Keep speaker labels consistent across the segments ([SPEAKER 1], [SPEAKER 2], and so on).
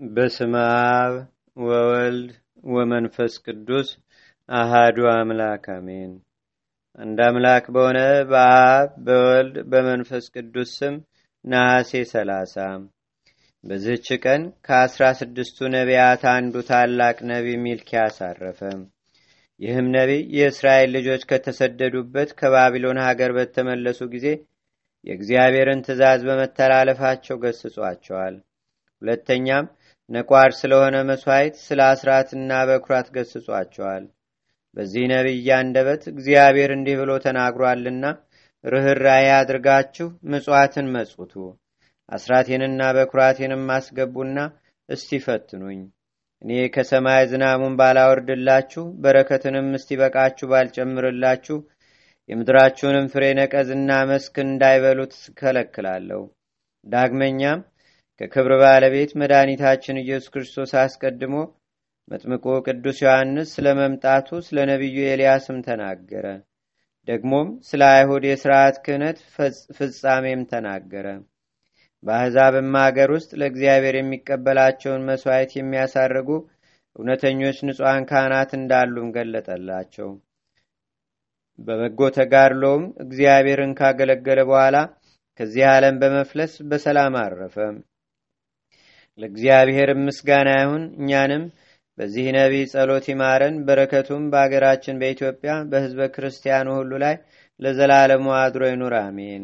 [SPEAKER 1] በስመ አብ ወወልድ ወመንፈስ ቅዱስ አሃዱ አምላክ አሜን። አንድ አምላክ በሆነ በአብ በወልድ በመንፈስ ቅዱስ ስም ነሐሴ ሰላሳ በዚህች ቀን ከአስራ ስድስቱ ነቢያት አንዱ ታላቅ ነቢይ ሚልኪያስ አረፈ። ይህም ነቢይ የእስራኤል ልጆች ከተሰደዱበት ከባቢሎን ሀገር በተመለሱ ጊዜ የእግዚአብሔርን ትእዛዝ በመተላለፋቸው ገስጿቸዋል። ሁለተኛም ነቋር ስለሆነ መሥዋዕት ስለ አስራትና በኩራት ገስጿቸዋል። በዚህ ነቢይ አንደበት እግዚአብሔር እንዲህ ብሎ ተናግሯልና ርኅራኄ አድርጋችሁ ምጽዋትን መጽውቱ፣ አስራቴንና በኩራቴንም አስገቡና እስቲ ፈትኑኝ። እኔ ከሰማይ ዝናሙን ባላወርድላችሁ በረከትንም እስቲበቃችሁ ባልጨምርላችሁ የምድራችሁንም ፍሬ ነቀዝና መስክ እንዳይበሉት ከለክላለሁ። ዳግመኛም ከክብር ባለቤት መድኃኒታችን ኢየሱስ ክርስቶስ አስቀድሞ መጥምቁ ቅዱስ ዮሐንስ ስለ መምጣቱ ስለ ነቢዩ ኤልያስም ተናገረ። ደግሞም ስለ አይሁድ የሥርዓት ክህነት ፍጻሜም ተናገረ። በአሕዛብም አገር ውስጥ ለእግዚአብሔር የሚቀበላቸውን መሥዋዕት የሚያሳርጉ እውነተኞች ንጹሐን ካህናት እንዳሉም ገለጠላቸው። በበጎ ተጋድሎም እግዚአብሔርን ካገለገለ በኋላ ከዚህ ዓለም በመፍለስ በሰላም አረፈ። ለእግዚአብሔር ምስጋና ይሁን። እኛንም በዚህ ነቢይ ጸሎት ይማረን፣ በረከቱም በአገራችን በኢትዮጵያ በሕዝበ ክርስቲያኑ ሁሉ ላይ ለዘላለሙ አድሮ ይኑር፣ አሜን።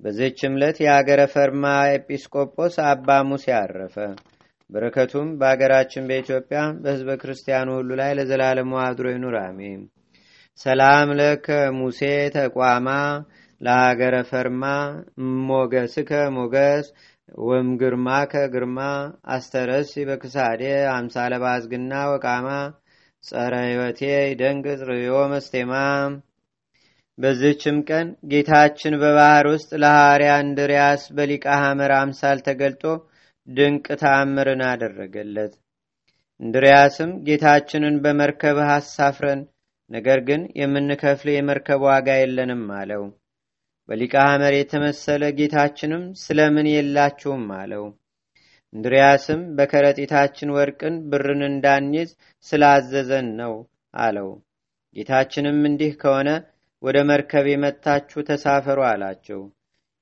[SPEAKER 1] በዚህች ዕለት የአገረ ፈርማ ኤጲስቆጶስ አባ ሙሴ አረፈ። በረከቱም በአገራችን በኢትዮጵያ በሕዝበ ክርስቲያኑ ሁሉ ላይ ለዘላለሙ አድሮ ይኑር፣ አሜን። ሰላም ለከ ሙሴ ተቋማ ለሀገረ ፈርማ ሞገስከ ሞገስ ወም ግርማ ከግርማ አስተረሲ በክሳዴ አምሳለ ባዝግና ወቃማ ጸረ ሕይወቴ ደንግጥ ርዮ መስቴማ። በዚህችም ቀን ጌታችን በባህር ውስጥ ለሐዋርያ እንድርያስ በሊቀ ሐመር አምሳል ተገልጦ ድንቅ ተአምርን አደረገለት። እንድርያስም ጌታችንን በመርከብህ አሳፍረን፣ ነገር ግን የምንከፍል የመርከብ ዋጋ የለንም አለው። በሊቀ ሐመር የተመሰለ ጌታችንም ስለምን የላችሁም አለው። እንድርያስም በከረጢታችን ወርቅን ብርን እንዳንይዝ ስላዘዘን ነው አለው። ጌታችንም እንዲህ ከሆነ ወደ መርከብ የመታችሁ ተሳፈሩ አላቸው።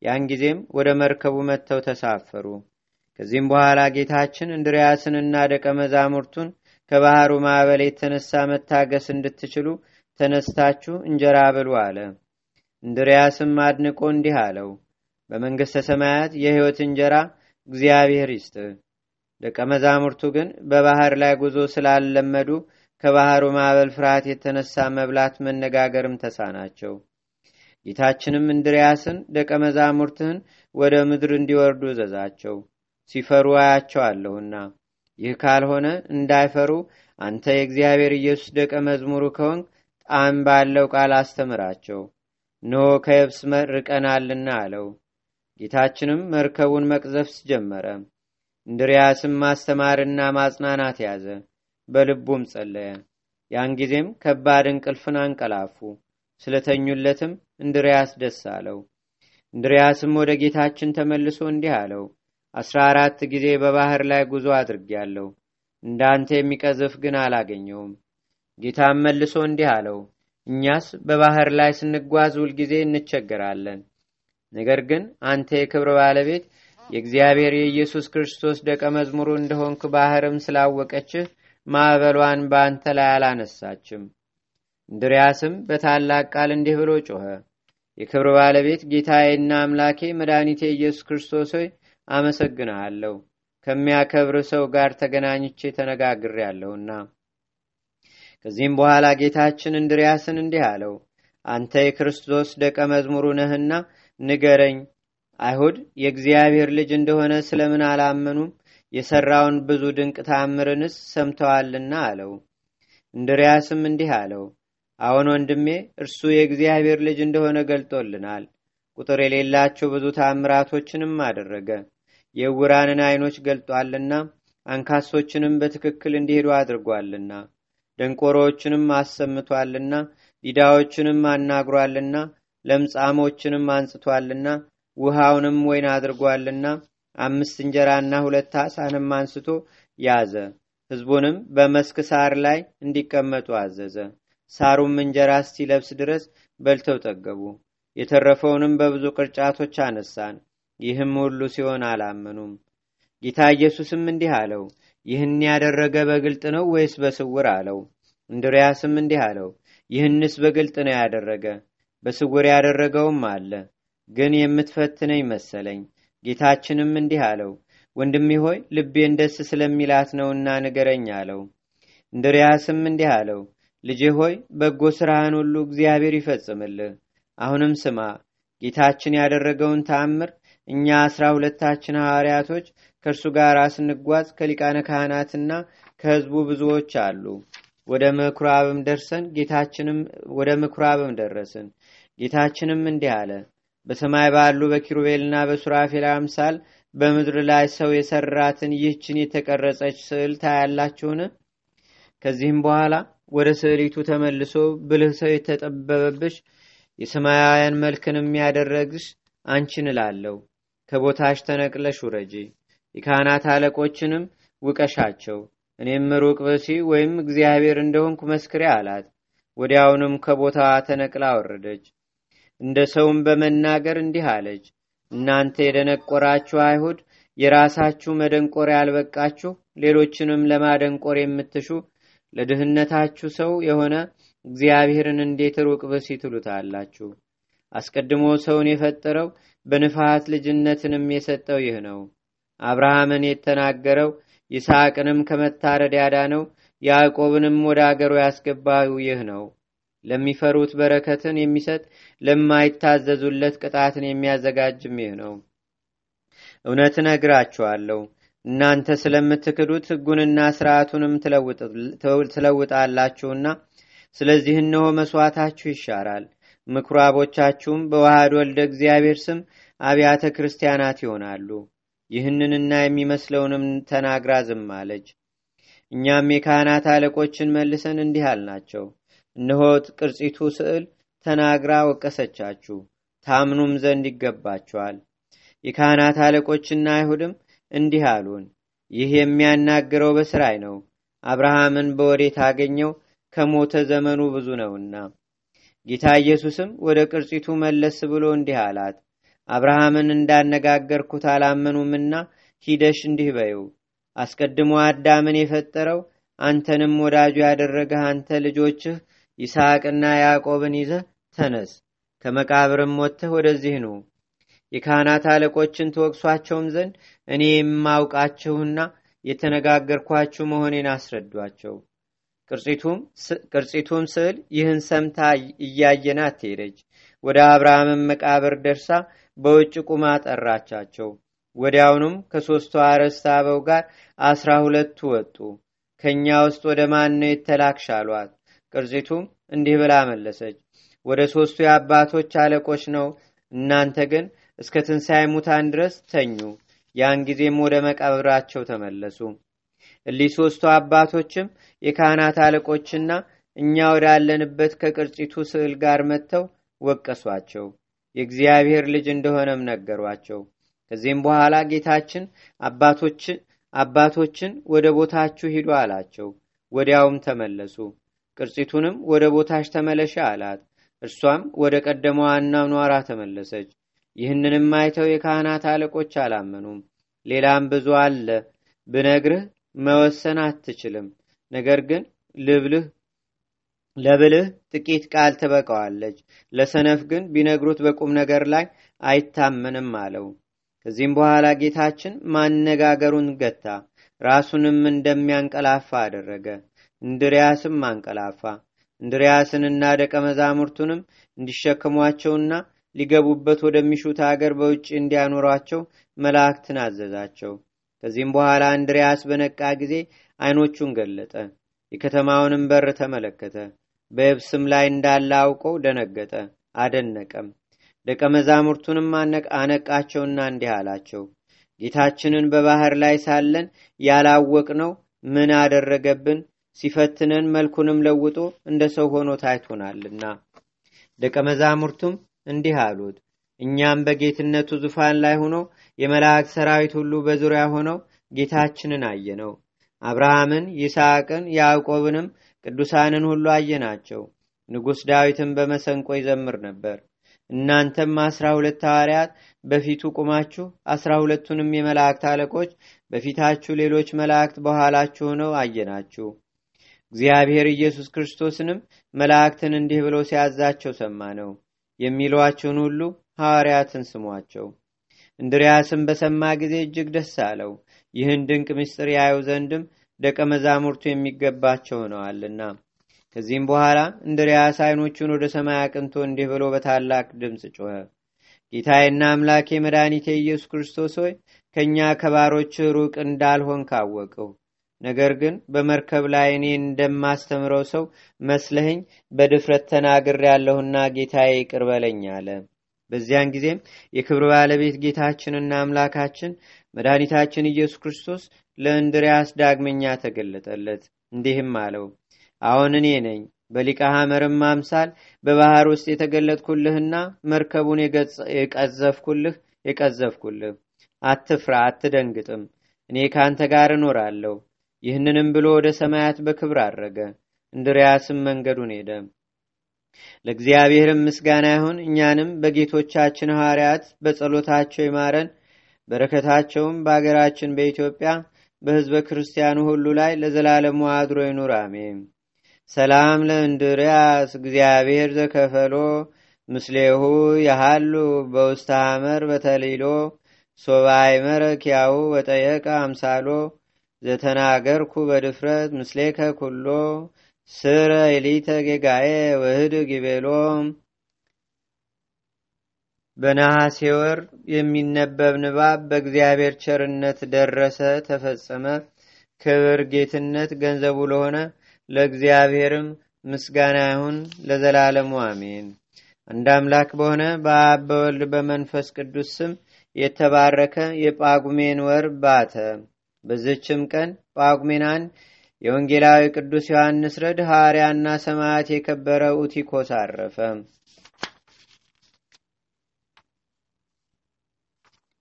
[SPEAKER 1] ያን ጊዜም ወደ መርከቡ መጥተው ተሳፈሩ። ከዚህም በኋላ ጌታችን እንድርያስንና ደቀ መዛሙርቱን ከባህሩ ማዕበል የተነሳ መታገስ እንድትችሉ ተነስታችሁ እንጀራ ብሉ አለ። እንድርያስም አድንቆ እንዲህ አለው፣ በመንግሥተ ሰማያት የሕይወት እንጀራ እግዚአብሔር ይስጥ። ደቀ መዛሙርቱ ግን በባህር ላይ ጉዞ ስላለመዱ ከባህሩ ማዕበል ፍርሃት የተነሳ መብላት መነጋገርም ተሳናቸው። ጌታችንም እንድርያስን ደቀ መዛሙርትህን ወደ ምድር እንዲወርዱ እዘዛቸው፣ ሲፈሩ አያቸዋለሁና። ይህ ካልሆነ እንዳይፈሩ አንተ የእግዚአብሔር ኢየሱስ ደቀ መዝሙሩ ከሆንክ ጣዕም ባለው ቃል አስተምራቸው እነሆ ከየብስ ርቀናልና አለው። ጌታችንም መርከቡን መቅዘፍስ ጀመረ። እንድርያስም ማስተማርና ማጽናናት ያዘ፣ በልቡም ጸለየ። ያን ጊዜም ከባድ እንቅልፍን አንቀላፉ። ስለተኙለትም እንድርያስ ደስ አለው። እንድርያስም ወደ ጌታችን ተመልሶ እንዲህ አለው፣ አስራ አራት ጊዜ በባህር ላይ ጉዞ አድርጌያለሁ፣ እንዳንተ የሚቀዝፍ ግን አላገኘውም። ጌታም መልሶ እንዲህ አለው እኛስ በባህር ላይ ስንጓዝ ሁልጊዜ እንቸገራለን። ነገር ግን አንተ የክብር ባለቤት የእግዚአብሔር የኢየሱስ ክርስቶስ ደቀ መዝሙሩ እንደሆንክ ባህርም ስላወቀችህ ማዕበሏን በአንተ ላይ አላነሳችም። እንድርያስም በታላቅ ቃል እንዲህ ብሎ ጮኸ። የክብር ባለቤት ጌታዬና አምላኬ መድኃኒቴ ኢየሱስ ክርስቶስ ሆይ አመሰግንሃለሁ። ከሚያከብር ሰው ጋር ተገናኝቼ ተነጋግሬያለሁና። ከዚህም በኋላ ጌታችን እንድርያስን እንዲህ አለው፣ አንተ የክርስቶስ ደቀ መዝሙሩ ነህና ንገረኝ። አይሁድ የእግዚአብሔር ልጅ እንደሆነ ስለምን አላመኑም? የሠራውን ብዙ ድንቅ ታምርንስ ሰምተዋልና አለው። እንድርያስም እንዲህ አለው፣ አዎን ወንድሜ፣ እርሱ የእግዚአብሔር ልጅ እንደሆነ ገልጦልናል። ቁጥር የሌላቸው ብዙ ታምራቶችንም አደረገ። የዕውራንን ዓይኖች ገልጧልና፣ አንካሶችንም በትክክል እንዲሄዱ አድርጓልና ደንቆሮዎችንም አሰምቷልና ዲዳዎችንም አናግሯልና ለምጻሞችንም አንጽቷልና ውሃውንም ወይን አድርጓልና አምስት እንጀራና ሁለት አሳንም አንስቶ ያዘ። ሕዝቡንም በመስክ ሳር ላይ እንዲቀመጡ አዘዘ። ሳሩም እንጀራ እስቲለብስ ድረስ በልተው ጠገቡ። የተረፈውንም በብዙ ቅርጫቶች አነሳን። ይህም ሁሉ ሲሆን አላመኑም። ጌታ ኢየሱስም እንዲህ አለው፣ ይህን ያደረገ በግልጥ ነው ወይስ በስውር አለው። እንድርያስም እንዲህ አለው፣ ይህንስ በግልጥ ነው ያደረገ፣ በስውር ያደረገውም አለ። ግን የምትፈትነኝ መሰለኝ። ጌታችንም እንዲህ አለው፣ ወንድሜ ሆይ ልቤን ደስ ስለሚላት ነውና ንገረኝ አለው። እንድርያስም እንዲህ አለው፣ ልጄ ሆይ በጎ ሥራህን ሁሉ እግዚአብሔር ይፈጽምልህ። አሁንም ስማ፣ ጌታችን ያደረገውን ተአምር እኛ አስራ ሁለታችን ሐዋርያቶች ከእርሱ ጋር ስንጓዝ ከሊቃነ ካህናትና ከሕዝቡ ብዙዎች አሉ። ወደ ምኩራብም ደርሰን ጌታችንም ወደ ምኩራብም ደረስን። ጌታችንም እንዲህ አለ፣ በሰማይ ባሉ በኪሩቤልና በሱራፌል አምሳል በምድር ላይ ሰው የሰራትን ይህችን የተቀረጸች ስዕል ታያላችሁን? ከዚህም በኋላ ወደ ስዕሊቱ ተመልሶ ብልህ ሰው የተጠበበብሽ የሰማያውያን መልክን የሚያደረግሽ አንቺን እላለሁ። ከቦታሽ ተነቅለሽ ውረጂ፣ የካህናት አለቆችንም ውቀሻቸው፣ እኔም ሩቅ ብእሲ ወይም እግዚአብሔር እንደሆንኩ መስክሬ አላት። ወዲያውንም ከቦታዋ ተነቅላ ወረደች። እንደ ሰውም በመናገር እንዲህ አለች፣ እናንተ የደነቆራችሁ አይሁድ የራሳችሁ መደንቆር ያልበቃችሁ ሌሎችንም ለማደንቆር የምትሹ ለድህነታችሁ ሰው የሆነ እግዚአብሔርን እንዴት ሩቅ ብእሲ ትሉታላችሁ? አስቀድሞ ሰውን የፈጠረው በንፋት ልጅነትንም የሰጠው ይህ ነው። አብርሃምን የተናገረው ይስሐቅንም ከመታረድ ያዳነው ያዕቆብንም ወደ አገሩ ያስገባው ይህ ነው። ለሚፈሩት በረከትን የሚሰጥ ለማይታዘዙለት ቅጣትን የሚያዘጋጅም ይህ ነው። እውነት እነግራችኋለሁ እናንተ ስለምትክዱት ሕጉንና ስርዓቱንም ትለውጣላችሁና ስለዚህ እነሆ መሥዋዕታችሁ ይሻራል፣ ምኩራቦቻችሁም በዋህድ ወልደ እግዚአብሔር ስም አብያተ ክርስቲያናት ይሆናሉ። ይህንንና የሚመስለውንም ተናግራ ዝም አለች። እኛም የካህናት አለቆችን መልሰን እንዲህ አልናቸው፣ እነሆ ቅርጺቱ ስዕል ተናግራ ወቀሰቻችሁ፣ ታምኑም ዘንድ ይገባችኋል። የካህናት አለቆችና አይሁድም እንዲህ አሉን፣ ይህ የሚያናግረው በስራይ ነው። አብርሃምን በወዴት አገኘው? ከሞተ ዘመኑ ብዙ ነውና። ጌታ ኢየሱስም ወደ ቅርጺቱ መለስ ብሎ እንዲህ አላት፣ አብርሃምን እንዳነጋገርኩት አላመኑምና ሂደሽ እንዲህ በይው፣ አስቀድሞ አዳምን የፈጠረው አንተንም ወዳጁ ያደረገህ አንተ ልጆችህ ይስሐቅና ያዕቆብን ይዘህ ተነስ፣ ከመቃብርም ወጥተህ ወደዚህ ኑ። የካህናት አለቆችን ትወቅሷቸውም ዘንድ እኔ የማውቃችሁና የተነጋገርኳችሁ መሆኔን አስረዷቸው። ቅርጺቱም ስዕል ይህን ሰምታ እያየናት ሄደች። ወደ አብርሃምን መቃብር ደርሳ በውጭ ቁማ ጠራቻቸው። ወዲያውኑም ከሦስቱ አርዕስተ አበው ጋር አስራ ሁለቱ ወጡ። ከእኛ ውስጥ ወደ ማን ነው የተላክሽ ቅርጺቱም እንዲህ ብላ መለሰች፣ ወደ ሦስቱ የአባቶች አለቆች ነው። እናንተ ግን እስከ ትንሣኤ ሙታን ድረስ ተኙ። ያን ጊዜም ወደ መቃብራቸው ተመለሱ። እሊህ ሦስቱ አባቶችም የካህናት አለቆችና እኛ ወዳለንበት ከቅርጺቱ ስዕል ጋር መጥተው ወቀሷቸው። የእግዚአብሔር ልጅ እንደሆነም ነገሯቸው። ከዚህም በኋላ ጌታችን አባቶችን ወደ ቦታችሁ ሂዱ አላቸው። ወዲያውም ተመለሱ። ቅርጺቱንም ወደ ቦታሽ ተመለሸ አላት። እርሷም ወደ ቀደመው አኗኗሯ ተመለሰች። ይህንንም አይተው የካህናት አለቆች አላመኑም። ሌላም ብዙ አለ ብነግርህ መወሰን አትችልም። ነገር ግን ልብልህ ለብልህ ጥቂት ቃል ትበቃዋለች፣ ለሰነፍ ግን ቢነግሩት በቁም ነገር ላይ አይታመንም አለው። ከዚህም በኋላ ጌታችን ማነጋገሩን ገታ፣ ራሱንም እንደሚያንቀላፋ አደረገ። እንድርያስም አንቀላፋ። እንድርያስንና ደቀ መዛሙርቱንም እንዲሸከሟቸውና ሊገቡበት ወደሚሹት አገር በውጭ እንዲያኖሯቸው መላእክትን አዘዛቸው። ከዚህም በኋላ እንድርያስ በነቃ ጊዜ አይኖቹን ገለጠ፣ የከተማውንም በር ተመለከተ። በየብስም ላይ እንዳለ አውቀው ደነገጠ፣ አደነቀም። ደቀ መዛሙርቱንም አነቃቸውና እንዲህ አላቸው፣ ጌታችንን በባህር ላይ ሳለን ያላወቅነው ምን አደረገብን? ሲፈትነን መልኩንም ለውጦ እንደ ሰው ሆኖ ታይቶናልና። ደቀ መዛሙርቱም እንዲህ አሉት፣ እኛም በጌትነቱ ዙፋን ላይ ሆኖ የመላእክት ሰራዊት ሁሉ በዙሪያ ሆነው ጌታችንን አየነው። አብርሃምን፣ ይስሐቅን፣ ያዕቆብንም ቅዱሳንን ሁሉ አየናቸው። ንጉሥ ዳዊትን በመሰንቆ ይዘምር ነበር። እናንተም አስራ ሁለት ሐዋርያት በፊቱ ቁማችሁ አስራ ሁለቱንም የመላእክት አለቆች በፊታችሁ ሌሎች መላእክት በኋላችሁ ሆነው አየናችሁ። እግዚአብሔር ኢየሱስ ክርስቶስንም መላእክትን እንዲህ ብሎ ሲያዛቸው ሰማ ነው የሚሏችሁን ሁሉ ሐዋርያትን ስሟቸው። እንድርያስም በሰማ ጊዜ እጅግ ደስ አለው። ይህን ድንቅ ምስጢር ያዩ ዘንድም ደቀ መዛሙርቱ የሚገባቸው ሆነዋልና። ከዚህም በኋላ እንድርያስ ዓይኖቹን ወደ ሰማይ አቅንቶ እንዲህ ብሎ በታላቅ ድምፅ ጮኸ። ጌታዬና አምላኬ መድኃኒቴ ኢየሱስ ክርስቶስ ሆይ ከእኛ ከባሮች ሩቅ እንዳልሆን ካወቅሁ ነገር ግን በመርከብ ላይ እኔ እንደማስተምረው ሰው መስለህኝ በድፍረት ተናግር ያለሁና ጌታዬ ይቅር በለኝ አለ። በዚያን ጊዜም የክብር ባለቤት ጌታችንና አምላካችን መድኃኒታችን ኢየሱስ ክርስቶስ ለእንድርያስ ዳግመኛ ተገለጠለት፣ እንዲህም አለው አሁን እኔ ነኝ በሊቀ ሐመርም አምሳል በባህር ውስጥ የተገለጥኩልህና መርከቡን የቀዘፍኩልህ የቀዘፍኩልህ አትፍራ፣ አትደንግጥም፣ እኔ ከአንተ ጋር እኖራለሁ። ይህንንም ብሎ ወደ ሰማያት በክብር አረገ። እንድርያስም መንገዱን ሄደ። ለእግዚአብሔርም ምስጋና ይሁን። እኛንም በጌቶቻችን ሐዋርያት በጸሎታቸው ይማረን። በረከታቸውም በአገራችን በኢትዮጵያ በሕዝበ ክርስቲያኑ ሁሉ ላይ ለዘላለሙ አድሮ ይኑር፣ አሜን። ሰላም ለእንድርያስ እግዚአብሔር ዘከፈሎ ምስሌሁ ያሃሉ በውስተ ሐመር በተሊሎ ሶባይ መረኪያው በጠየቀ አምሳሎ ዘተናገርኩ በድፍረት ምስሌከ ኩሎ ስረ ኤሊተ ጌጋዬ ውህድ ጊቤሎ በነሐሴ ወር የሚነበብ ንባብ በእግዚአብሔር ቸርነት ደረሰ ተፈጸመ። ክብር ጌትነት ገንዘቡ ለሆነ ለእግዚአብሔርም ምስጋና ይሁን ለዘላለሙ አሜን። አንድ አምላክ በሆነ በአብ በወልድ በመንፈስ ቅዱስ ስም የተባረከ የጳጉሜን ወር ባተ። በዝችም ቀን ጳጉሜን አንድ የወንጌላዊ ቅዱስ ዮሐንስ ረድ ሐዋርያና ሰማዕት የከበረ ኡቲኮስ አረፈ።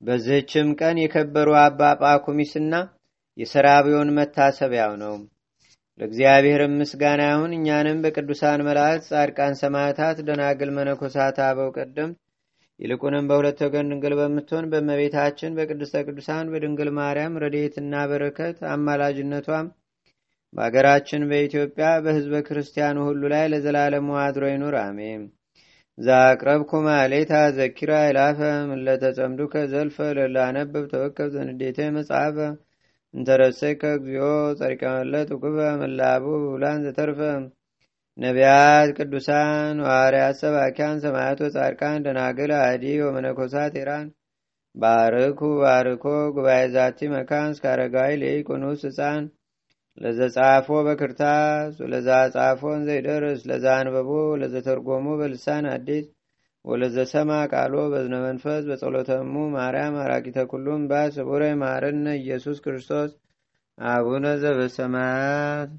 [SPEAKER 1] በዝህችም ቀን የከበሩ አባ ጳኩሚስና የሰራቢዮን መታሰቢያው ነው። ለእግዚአብሔርም ምስጋና ይሁን። እኛንም በቅዱሳን መላእክት፣ ጻድቃን፣ ሰማዕታት፣ ደናግል፣ መነኮሳት፣ አበው ቀደምት ይልቁንም በሁለት ወገን ድንግል በምትሆን በእመቤታችን በቅድስተ ቅዱሳን በድንግል ማርያም ረድኤትና በረከት አማላጅነቷም በአገራችን በኢትዮጵያ በሕዝበ ክርስቲያኑ ሁሉ ላይ ለዘላለሙ አድሮ ይኑር፣ አሜን። ዛቅረብኩ ማሌታ ዘኪራ ይላፈ ምለተጸምዱከ ዘልፈ ለላነብብ ተወከብ ዘንዴተ መጽሐፈ እንተረሰይከ እግዚኦ ጸሪቀመለት ውክበ መላቡ ብላን ዘተርፈ ነቢያት፣ ቅዱሳን፣ ሐዋርያት፣ ሰባኪያን፣ ሰማያት፣ ጻድቃን፣ ደናግል፣ አዲ ወመነኮሳት ኢራን ባርኩ ባርኮ ጉባኤ ዛቲ መካን አረጋዊ ሊቁኑስ ህፃን ለዘጻፎ በክርታስ ወለዛ ጻፎን ዘይደርስ ለዛ አንበቦ ለዘተርጎሞ በልሳን አዲስ ወለዘሰማ ቃሎ በዝነ መንፈስ በጸሎተሙ ማርያም አራቂተ ኩሉም ባ ስቡረ ማረነ ኢየሱስ ክርስቶስ አቡነ ዘበሰማያት